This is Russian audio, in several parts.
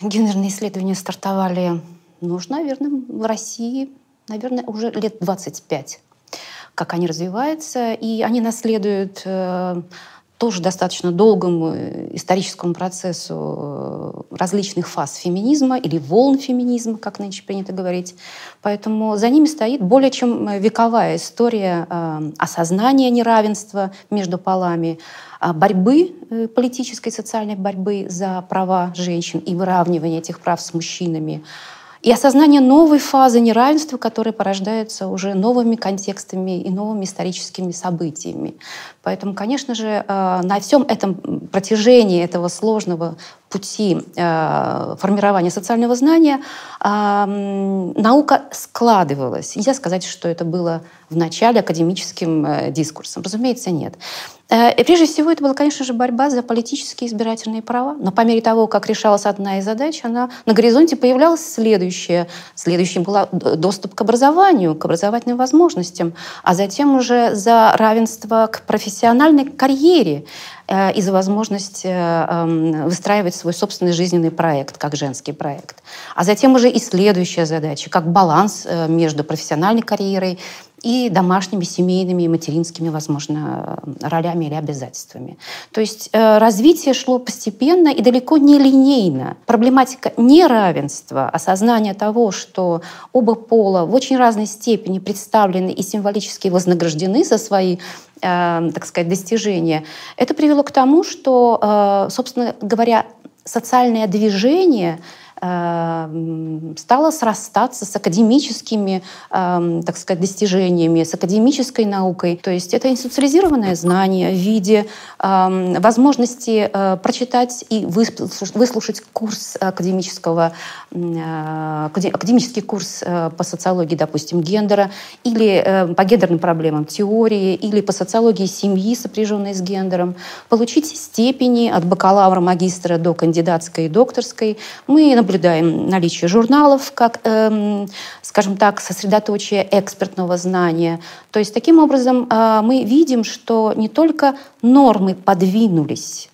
Гендерные исследования стартовали, ну, наверное, в России, наверное, уже лет 25, как они развиваются. И они наследуют э, тоже достаточно долгому э, историческому процессу э, различных фаз феминизма или волн феминизма, как нынче принято говорить. Поэтому за ними стоит более чем вековая история осознания неравенства между полами, а борьбы, политической и социальной борьбы за права женщин и выравнивания этих прав с мужчинами, и осознание новой фазы неравенства, которая порождается уже новыми контекстами и новыми историческими событиями. Поэтому, конечно же, э, на всем этом протяжении этого сложного пути э, формирования социального знания наука складывалась. Нельзя сказать, что это было в начале академическим э, дискурсом. Разумеется, нет. Э, и прежде всего это была, конечно же, борьба за политические избирательные права. Но по мере того, как решалась одна из задач, она на горизонте появлялась следующая. Следующим был доступ к образованию, к образовательным возможностям, а затем уже за равенство к профессиональной карьере и за возможность эм, выстраивать свой собственный жизненный проект, как женский проект. А затем уже и следующая задача, как баланс между профессиональной карьерой и домашними, семейными и материнскими, возможно, ролями или обязательствами. То есть э, развитие шло постепенно и далеко не линейно. Проблематика неравенства, осознание того, что оба пола в очень разной степени представлены и символически вознаграждены за свои э, так сказать, достижения, это привело к тому, что, э, собственно говоря, социальное движение стала срастаться с академическими, эм, так сказать, достижениями, с академической наукой. То есть это институциализированное знание в виде эм, возможности э, прочитать и выслушать курс академического, э, академический курс э, по социологии, допустим, гендера, или по гендерным проблемам теории, или по социологии семьи, сопряженной с гендером, получить степени от бакалавра, магистра до кандидатской и докторской. Мы наблюдаем наличие журналов как, эм, скажем так, сосредоточие экспертного знания. То есть таким образом э, мы видим, что не только нормы подвинулись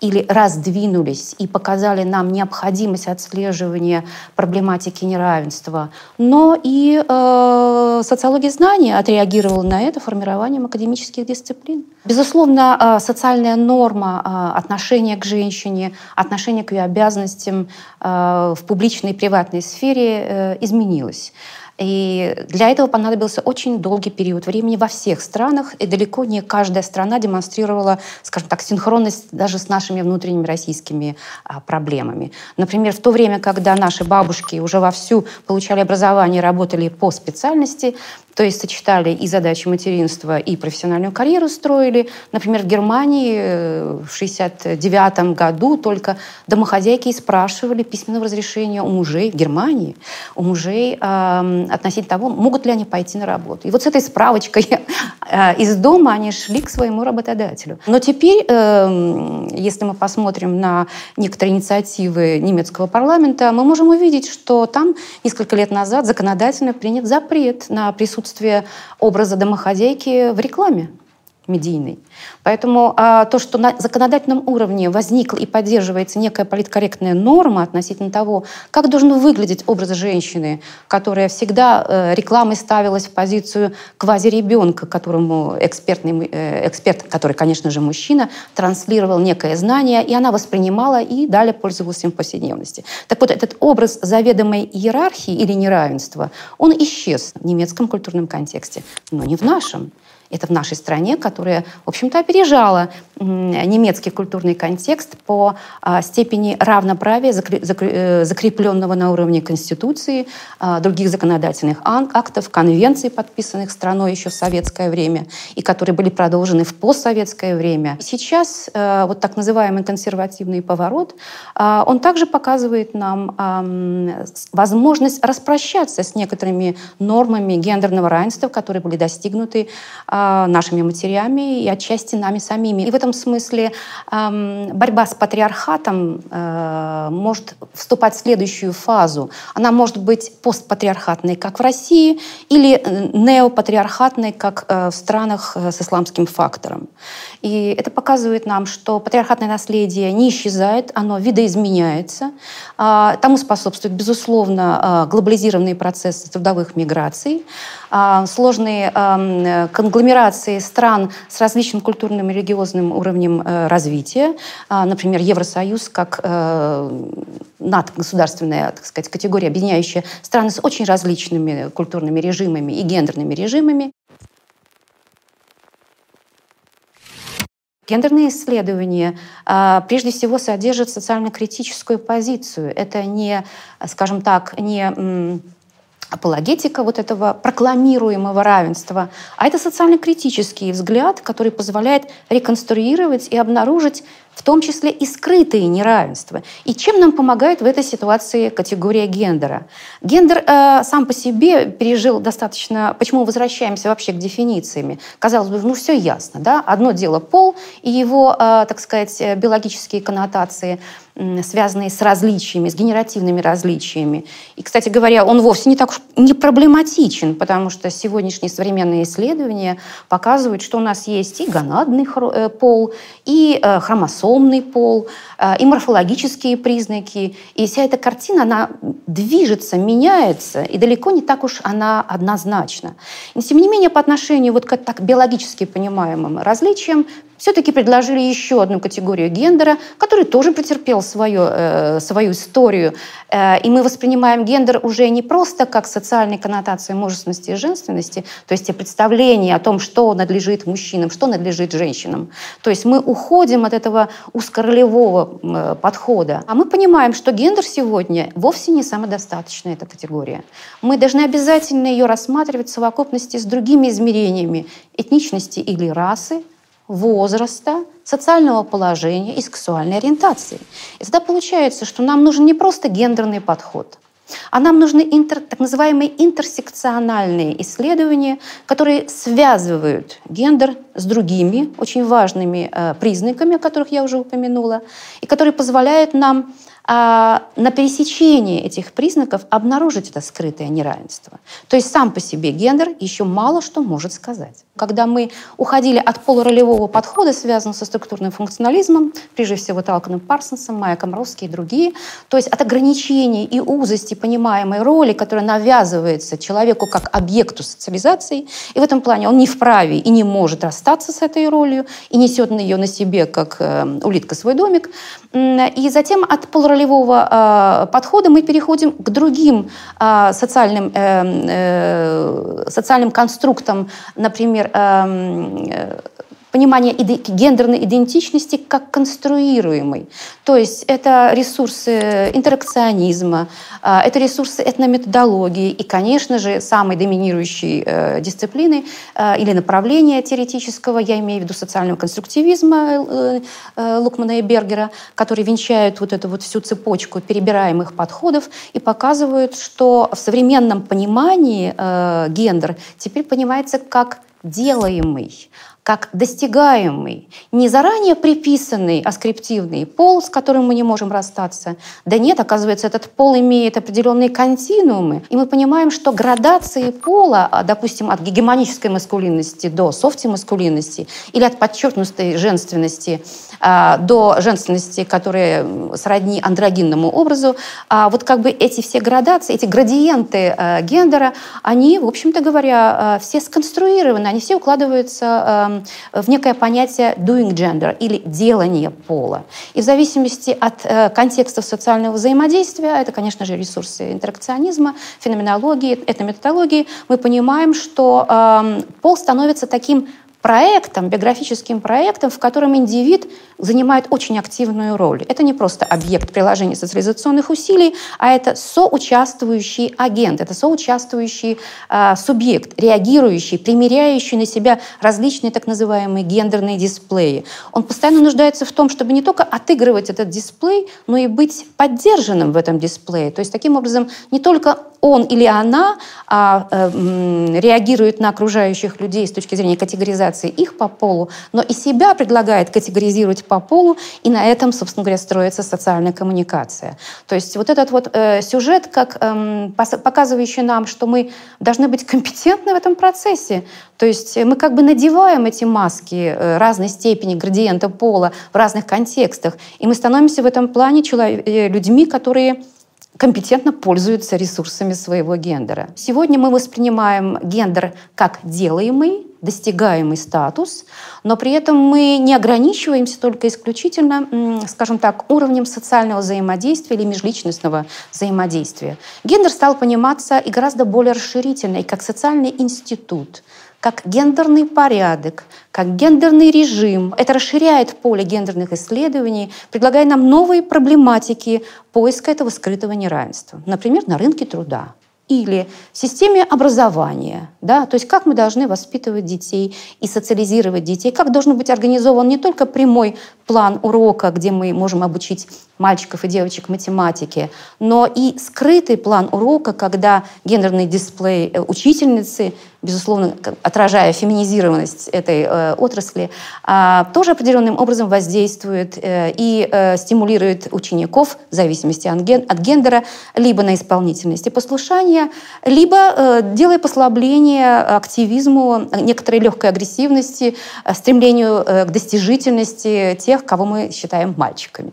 или раздвинулись и показали нам необходимость отслеживания проблематики неравенства, но и э, социология знания отреагировала на это формированием академических дисциплин. Безусловно, э, социальная норма э, отношения к женщине, отношения к ее обязанностям э, в публичной и приватной сфере э, изменилась. И для этого понадобился очень долгий период времени во всех странах, и далеко не каждая страна демонстрировала, скажем так, синхронность даже с нашими внутренними российскими а, проблемами. Например, в то время, когда наши бабушки уже вовсю получали образование работали по специальности, то есть сочетали и задачи материнства, и профессиональную карьеру строили. Например, в Германии э, в 1969 году только домохозяйки спрашивали письменного разрешения у мужей в Германии, у мужей э, относительно того, могут ли они пойти на работу. И вот с этой справочкой э, из дома они шли к своему работодателю. Но теперь, э, если мы посмотрим на некоторые инициативы немецкого парламента, мы можем увидеть, что там несколько лет назад законодательно принят запрет на присутствие отсутствие образа домохозяйки в рекламе медийной. Поэтому а, то, что на законодательном уровне возникла и поддерживается некая политкорректная норма относительно того, как должен выглядеть образ женщины, которая всегда э, рекламой ставилась в позицию квази-ребенка, которому экспертный, э, эксперт, который, конечно же, мужчина, транслировал некое знание, и она воспринимала и далее пользовалась им в повседневности. Так вот, этот образ заведомой иерархии или неравенства, он исчез в немецком культурном контексте, но не в нашем. Это в нашей стране, которая, в общем-то, опережала немецкий культурный контекст по а, степени равноправия, э, закрепленного на уровне Конституции, а, других законодательных актов, конвенций, подписанных страной еще в советское время и которые были продолжены в постсоветское время. Сейчас э, вот так называемый консервативный поворот, а, он также показывает нам возможность распрощаться с некоторыми нормами гендерного равенства, которые были достигнуты нашими матерями и отчасти нами самими. И в этом смысле борьба с патриархатом э, может вступать в следующую фазу. Она может быть постпатриархатной, как в России, или э, неопатриархатной, как э, в странах с исламским фактором. И это показывает нам, что патриархатное наследие не исчезает, оно видоизменяется. А, тому способствуют, безусловно, глобализированные процессы трудовых миграций, а, сложные конгломерации стран с различным культурным и религиозным уровнем э, развития. А, например, Евросоюз как э, надгосударственная так сказать, категория, объединяющая страны с очень различными культурными режимами и гендерными режимами. Гендерные исследования а, прежде всего содержат социально-критическую позицию. Это не, скажем так, не апологетика вот этого прокламируемого равенства, а это социально-критический взгляд, который позволяет реконструировать и обнаружить в том числе и скрытые неравенства. И чем нам помогает в этой ситуации категория гендера? Гендер э, сам по себе пережил достаточно... Почему возвращаемся вообще к дефинициями? Казалось бы, ну все ясно, да? Одно дело пол и его, э, так сказать, биологические коннотации – связанные с различиями, с генеративными различиями. И, кстати говоря, он вовсе не так уж не проблематичен, потому что сегодняшние современные исследования показывают, что у нас есть и гонадный э, пол, и э, хромосомный пол, э, и морфологические признаки. И вся эта картина, она движется, меняется, и далеко не так уж она однозначна. И, тем не менее, по отношению вот к так биологически понимаемым различиям все-таки предложили еще одну категорию гендера, который тоже претерпел свою, э, свою историю. Э, и мы воспринимаем гендер уже не просто как социальной коннотации мужественности и женственности, то есть представление о том, что надлежит мужчинам, что надлежит женщинам. То есть мы уходим от этого узкоролевого э, подхода. А мы понимаем, что гендер сегодня вовсе не самодостаточная эта категория. Мы должны обязательно ее рассматривать в совокупности с другими измерениями этничности или расы, возраста, социального положения и сексуальной ориентации. И тогда получается, что нам нужен не просто гендерный подход, а нам нужны интер, так называемые интерсекциональные исследования, которые связывают гендер с другими очень важными э, признаками, о которых я уже упомянула, и которые позволяют нам а на пересечении этих признаков обнаружить это скрытое неравенство. То есть сам по себе гендер еще мало что может сказать. Когда мы уходили от полуролевого подхода, связанного со структурным функционализмом, прежде всего Талканом Парсонсом, Майком Росски и другие, то есть от ограничений и узости понимаемой роли, которая навязывается человеку как объекту социализации, и в этом плане он не вправе и не может расстаться с этой ролью, и несет ее на себе, как э, улитка свой домик, и затем от полуролевого э, подхода мы переходим к другим э, социальным, э, социальным конструктам, например, эм, понимание гендерной идентичности как конструируемой. То есть это ресурсы интеракционизма, а, это ресурсы этнометодологии и, конечно же, самой доминирующей э, дисциплины э, или направления теоретического, я имею в виду социального конструктивизма э, Лукмана и Бергера, которые венчают вот эту вот всю цепочку перебираемых подходов и показывают, что в современном понимании гендер теперь понимается как делаемый, как достигаемый, не заранее приписанный аскриптивный пол, с которым мы не можем расстаться. Да нет, оказывается, этот пол имеет определенные континуумы, и мы понимаем, что градации пола, а, допустим, от гегемонической маскулинности до софти-маскулинности или от подчеркнутой женственности а, до женственности, которая сродни андрогинному образу, а вот как бы эти все градации, эти градиенты гендера, они, в общем-то говоря, все сконструированы, они все укладываются в некое понятие doing gender или делание пола. И в зависимости от э, контекстов социального взаимодействия, это, конечно же, ресурсы интеракционизма, феноменологии, этнометодологии, мы понимаем, что пол становится таким проектом, биографическим проектом, в котором индивид занимает очень активную роль. Это не просто объект приложения социализационных усилий, а это соучаствующий агент, это соучаствующий э, субъект, реагирующий, примеряющий на себя различные так называемые гендерные дисплеи. Он постоянно нуждается в том, чтобы не только отыгрывать этот дисплей, но и быть поддержанным в этом дисплее. То есть таким образом не только он или она а, а, реагирует на окружающих людей с точки зрения категоризации их по полу, но и себя предлагает категоризировать по полу, и на этом, собственно говоря, строится социальная коммуникация. То есть вот этот вот э, сюжет, как э, показывающий нам, что мы должны быть компетентны в этом процессе, то есть мы как бы надеваем эти маски э, разной степени градиента пола в разных контекстах, и мы становимся в этом плане человек, э, людьми, которые компетентно пользуются ресурсами своего гендера. Сегодня мы воспринимаем гендер как делаемый, достигаемый статус, но при этом мы не ограничиваемся только исключительно, скажем так, уровнем социального взаимодействия или межличностного взаимодействия. Гендер стал пониматься и гораздо более расширительно, и как социальный институт, как гендерный порядок, как гендерный режим. Это расширяет поле гендерных исследований, предлагая нам новые проблематики поиска этого скрытого неравенства. Например, на рынке труда или в системе образования, да, то есть как мы должны воспитывать детей и социализировать детей, как должен быть организован не только прямой план урока, где мы можем обучить мальчиков и девочек математике, но и скрытый план урока, когда гендерный дисплей э, учительницы, безусловно, отражая феминизированность этой э, отрасли, э, тоже определенным образом воздействует э, и э, стимулирует учеников в зависимости от, ген, от гендера либо на исполнительность. И послушание, либо э, делая послабление активизму, некоторой легкой агрессивности, э, стремлению э, к достижительности тех, кого мы считаем мальчиками.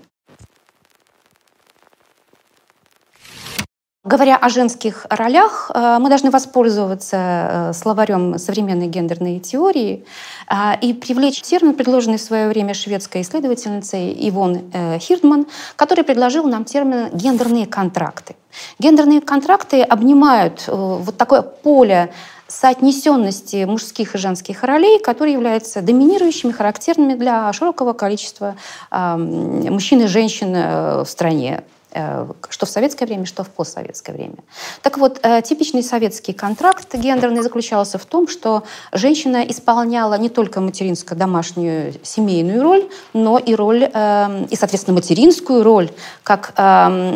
Говоря о женских ролях, э, мы должны воспользоваться э, словарем современной гендерной теории э, и привлечь термин, предложенный в свое время шведской исследовательницей Ивон Хирдман, который предложил нам термин «гендерные контракты». Гендерные контракты обнимают вот такое поле соотнесенности мужских и женских ролей, которые являются доминирующими, характерными для широкого количества мужчин и женщин в стране. Э, что в советское время, что в постсоветское время. Так вот, э, типичный советский контракт гендерный заключался в том, что женщина исполняла не только материнскую домашнюю семейную роль, но и роль, э, и, соответственно, материнскую роль, как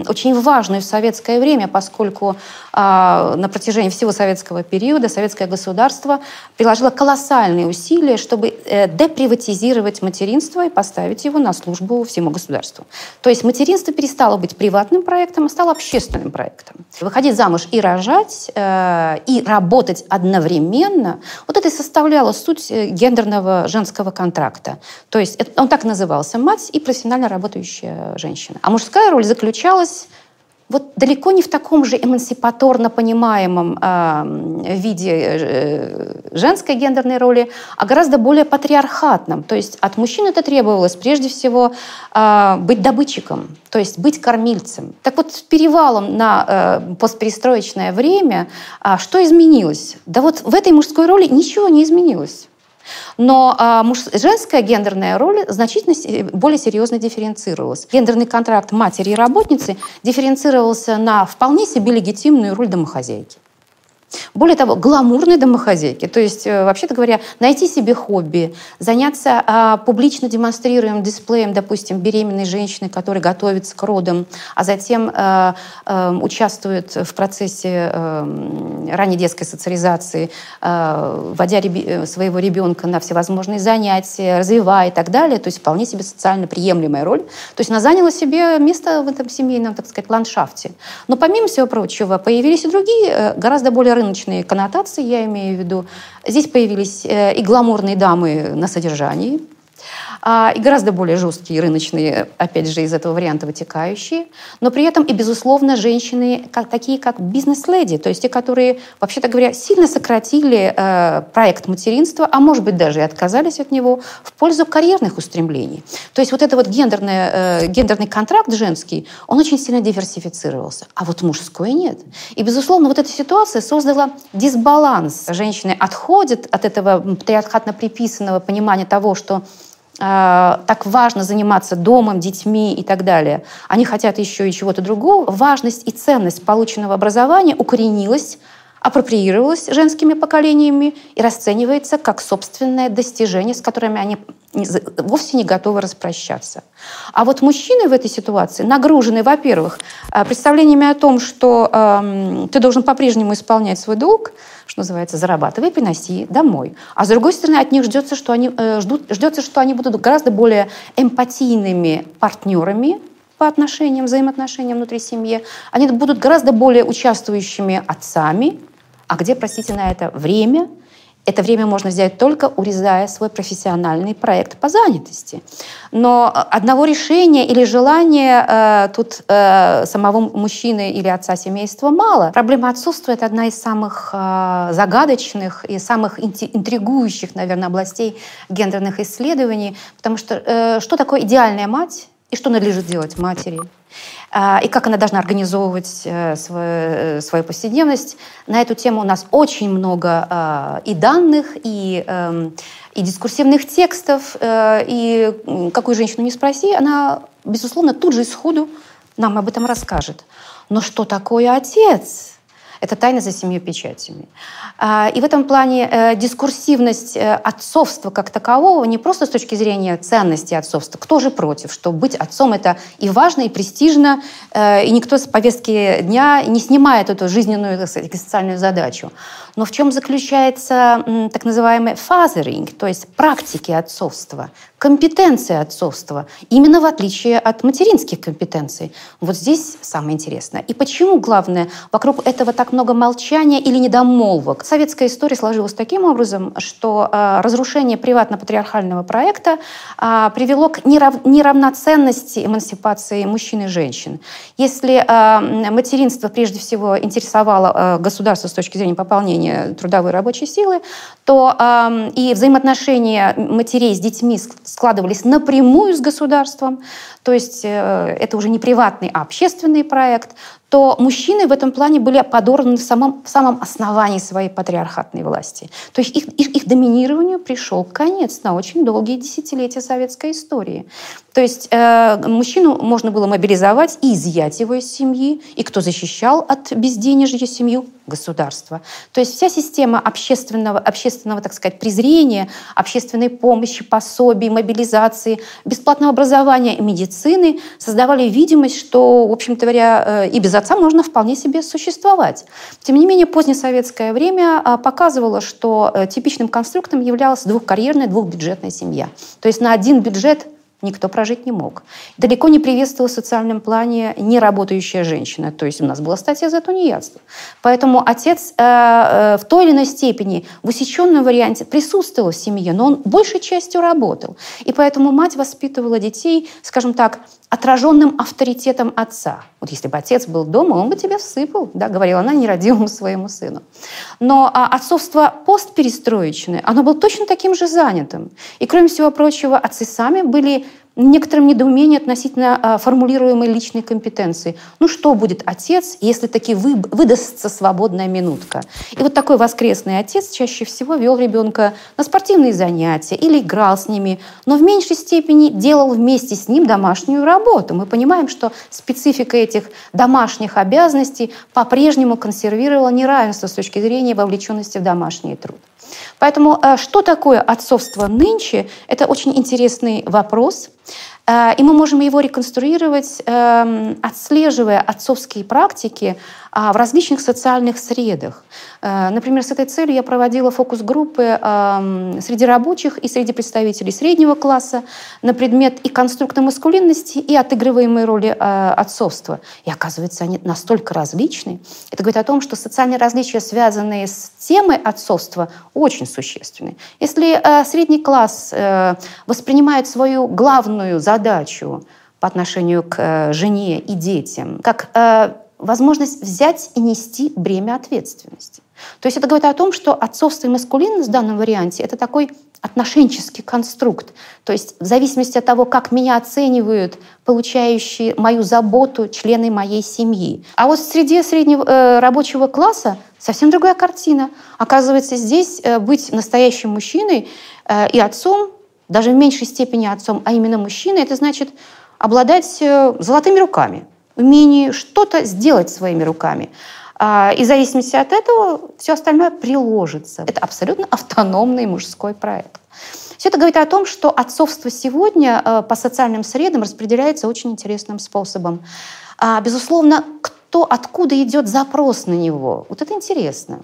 очень важную в советское время, поскольку на протяжении всего советского периода советское государство приложило колоссальные усилия, чтобы деприватизировать материнство и поставить его на службу всему государству. То есть материнство перестало быть при приватным проектом, а стал общественным проектом. Выходить замуж и рожать, э, и работать одновременно, вот это и составляло суть э, гендерного женского контракта. То есть он так назывался «мать и профессионально работающая женщина». А мужская роль заключалась вот далеко не в таком же эмансипаторно понимаемом э, виде э, женской гендерной роли, а гораздо более патриархатном. То есть от мужчин это требовалось прежде всего э, быть добытчиком, то есть быть кормильцем. Так вот, с перевалом на э, постперестроечное время э, что изменилось? Да вот в этой мужской роли ничего не изменилось. Но а, муж, женская гендерная роль значительно более серьезно дифференцировалась. Гендерный контракт матери и работницы дифференцировался на вполне себе легитимную роль домохозяйки. Более того, гламурной домохозяйки. То есть, э, вообще-то говоря, найти себе хобби, заняться а, публично демонстрируемым дисплеем, допустим, беременной женщины, которая готовится к родам, а затем а, а, участвует в процессе а, ранней детской социализации, а, вводя реби- своего ребенка на всевозможные занятия, развивая и так далее. То есть вполне себе социально приемлемая роль. То есть она заняла себе место в этом семейном, так сказать, ландшафте. Но помимо всего прочего, появились и другие, гораздо более рыночные коннотации, я имею в виду. Здесь появились э, и гламурные дамы на содержании, а, и гораздо более жесткие рыночные, опять же, из этого варианта вытекающие, но при этом и, безусловно, женщины как, такие, как бизнес-леди, то есть те, которые, вообще-то говоря, сильно сократили э, проект материнства, а может быть даже и отказались от него в пользу карьерных устремлений. То есть вот это вот гендерный, э, гендерный контракт женский, он очень сильно диверсифицировался, а вот мужской нет. И, безусловно, вот эта ситуация создала дисбаланс. Женщины отходят от этого патриархатно приписанного понимания того, что так важно заниматься домом, детьми и так далее. Они хотят еще и чего-то другого. Важность и ценность полученного образования укоренилась, апроприировалась женскими поколениями и расценивается как собственное достижение, с которыми они вовсе не готовы распрощаться. А вот мужчины в этой ситуации нагружены, во-первых, а, представлениями о том, что э, ты должен по-прежнему исполнять свой долг, что называется, зарабатывай, приноси домой. А с другой стороны, от них ждется, что они, э, ждут, ждется, что они будут гораздо более эмпатийными партнерами по отношениям, взаимоотношениям внутри семьи. Они будут гораздо более участвующими отцами. А где, простите, на это время – это время можно взять только урезая свой профессиональный проект по занятости. Но э, одного решения или желания э, тут э, самого мужчины или отца семейства мало. Проблема это одна из самых э, загадочных и самых интригующих, наверное, областей гендерных исследований. Потому что э, что такое идеальная мать и что надлежит делать матери? А, и как она должна организовывать э, свою, э, свою повседневность. На эту тему у нас очень много а, и данных, и, эм, и дискурсивных текстов, э, и какую женщину не спроси, она, безусловно, тут же исходу нам об этом расскажет. Но что такое отец? Это тайна за семью печатями. А, и в этом плане э, дискурсивность э, отцовства как такового не просто с точки зрения ценности отцовства. Кто же против, что быть отцом это и важно, и престижно, э, и никто с повестки дня не снимает эту жизненную, социальную задачу. Но в чем заключается так называемый фазеринг, то есть практики отцовства, компетенции отцовства, именно в отличие от материнских компетенций. Вот здесь самое интересное. И почему, главное, вокруг этого так много молчания или недомолвок? Советская история сложилась таким образом, что э, разрушение приватно-патриархального проекта э, привело к нерав... неравноценности эмансипации мужчин и женщин. Если э, материнство прежде всего интересовало э, государство с точки зрения пополнения трудовой рабочей силы, то э, и взаимоотношения матерей с детьми складывались напрямую с государством, то есть э, это уже не приватный, а общественный проект, то мужчины в этом плане были подорваны в самом, в самом основании своей патриархатной власти. То есть их, их, их доминированию пришел конец на очень долгие десятилетия советской истории. То есть э, мужчину можно было мобилизовать и изъять его из семьи. И кто защищал от безденежья семью? Государство. То есть вся система общественного, общественного, так сказать, презрения, общественной помощи, пособий, мобилизации, бесплатного образования и медицины создавали видимость, что, в общем-то говоря, э, и без отца можно вполне себе существовать. Тем не менее, позднесоветское время а, показывало, что э, типичным конструктом являлась двухкарьерная, двухбюджетная семья. То есть на один бюджет никто прожить не мог. Далеко не приветствовала в социальном плане неработающая женщина. То есть у нас была статья за тунеядство. Поэтому отец э, э, в той или иной степени в усеченном варианте присутствовал в семье, но он большей частью работал. И поэтому мать воспитывала детей, скажем так, отраженным авторитетом отца. Вот если бы отец был дома, он бы тебя всыпал, да, говорила она нерадивому своему сыну. Но а, отцовство постперестроечное, оно было точно таким же занятым. И, кроме всего прочего, отцы сами были некоторым недоумением относительно а, формулируемой личной компетенции. Ну что будет отец, если таки вы, выдастся свободная минутка? И вот такой воскресный отец чаще всего вел ребенка на спортивные занятия или играл с ними, но в меньшей степени делал вместе с ним домашнюю работу. Мы понимаем, что специфика этих домашних обязанностей по-прежнему консервировала неравенство с точки зрения вовлеченности в домашний труд. Поэтому э, что такое отцовство нынче? Это очень интересный вопрос. Э, и мы можем его реконструировать, эм, отслеживая отцовские практики а в различных социальных средах. Э, например, с этой целью я проводила фокус-группы среди рабочих и среди представителей среднего класса на предмет и конструктор маскулинности, и отыгрываемой роли э, отцовства. И оказывается, они настолько различны. Это говорит о том, что социальные различия, связанные с темой отцовства, очень существенны. Если средний класс воспринимает свою главную задачу по отношению к жене и детям как возможность взять и нести бремя ответственности. То есть это говорит о том, что отцовство и маскулинность в данном варианте — это такой отношенческий конструкт. То есть в зависимости от того, как меня оценивают получающие мою заботу члены моей семьи. А вот среди среднего э, рабочего класса совсем другая картина. Оказывается, здесь э, быть настоящим мужчиной э, и отцом, даже в меньшей степени отцом, а именно мужчиной, это значит обладать э, золотыми руками, умении что-то сделать своими руками. А, и в зависимости от этого все остальное приложится. Это абсолютно автономный мужской проект. Все это говорит о том, что отцовство сегодня э, по социальным средам распределяется очень интересным способом. А, безусловно, кто, откуда идет запрос на него. Вот это интересно.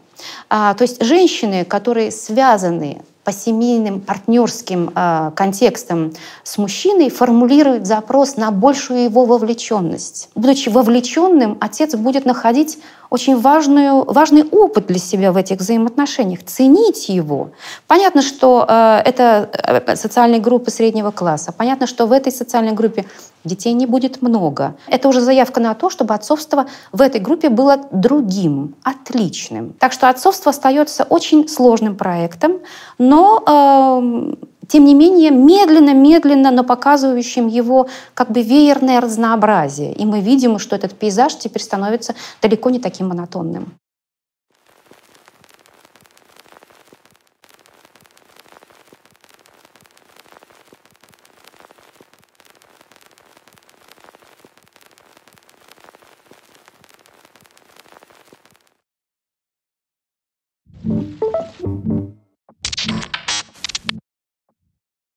А, то есть женщины, которые связаны по семейным партнерским э, контекстам с мужчиной формулирует запрос на большую его вовлеченность. Будучи вовлеченным, отец будет находить очень важную, важный опыт для себя в этих взаимоотношениях, ценить его. Понятно, что э, это э, социальные группы среднего класса. Понятно, что в этой социальной группе детей не будет много. Это уже заявка на то, чтобы отцовство в этой группе было другим, отличным. Так что отцовство остается очень сложным проектом, но э, тем не менее, медленно-медленно, но показывающим его как бы веерное разнообразие. И мы видим, что этот пейзаж теперь становится далеко не таким монотонным.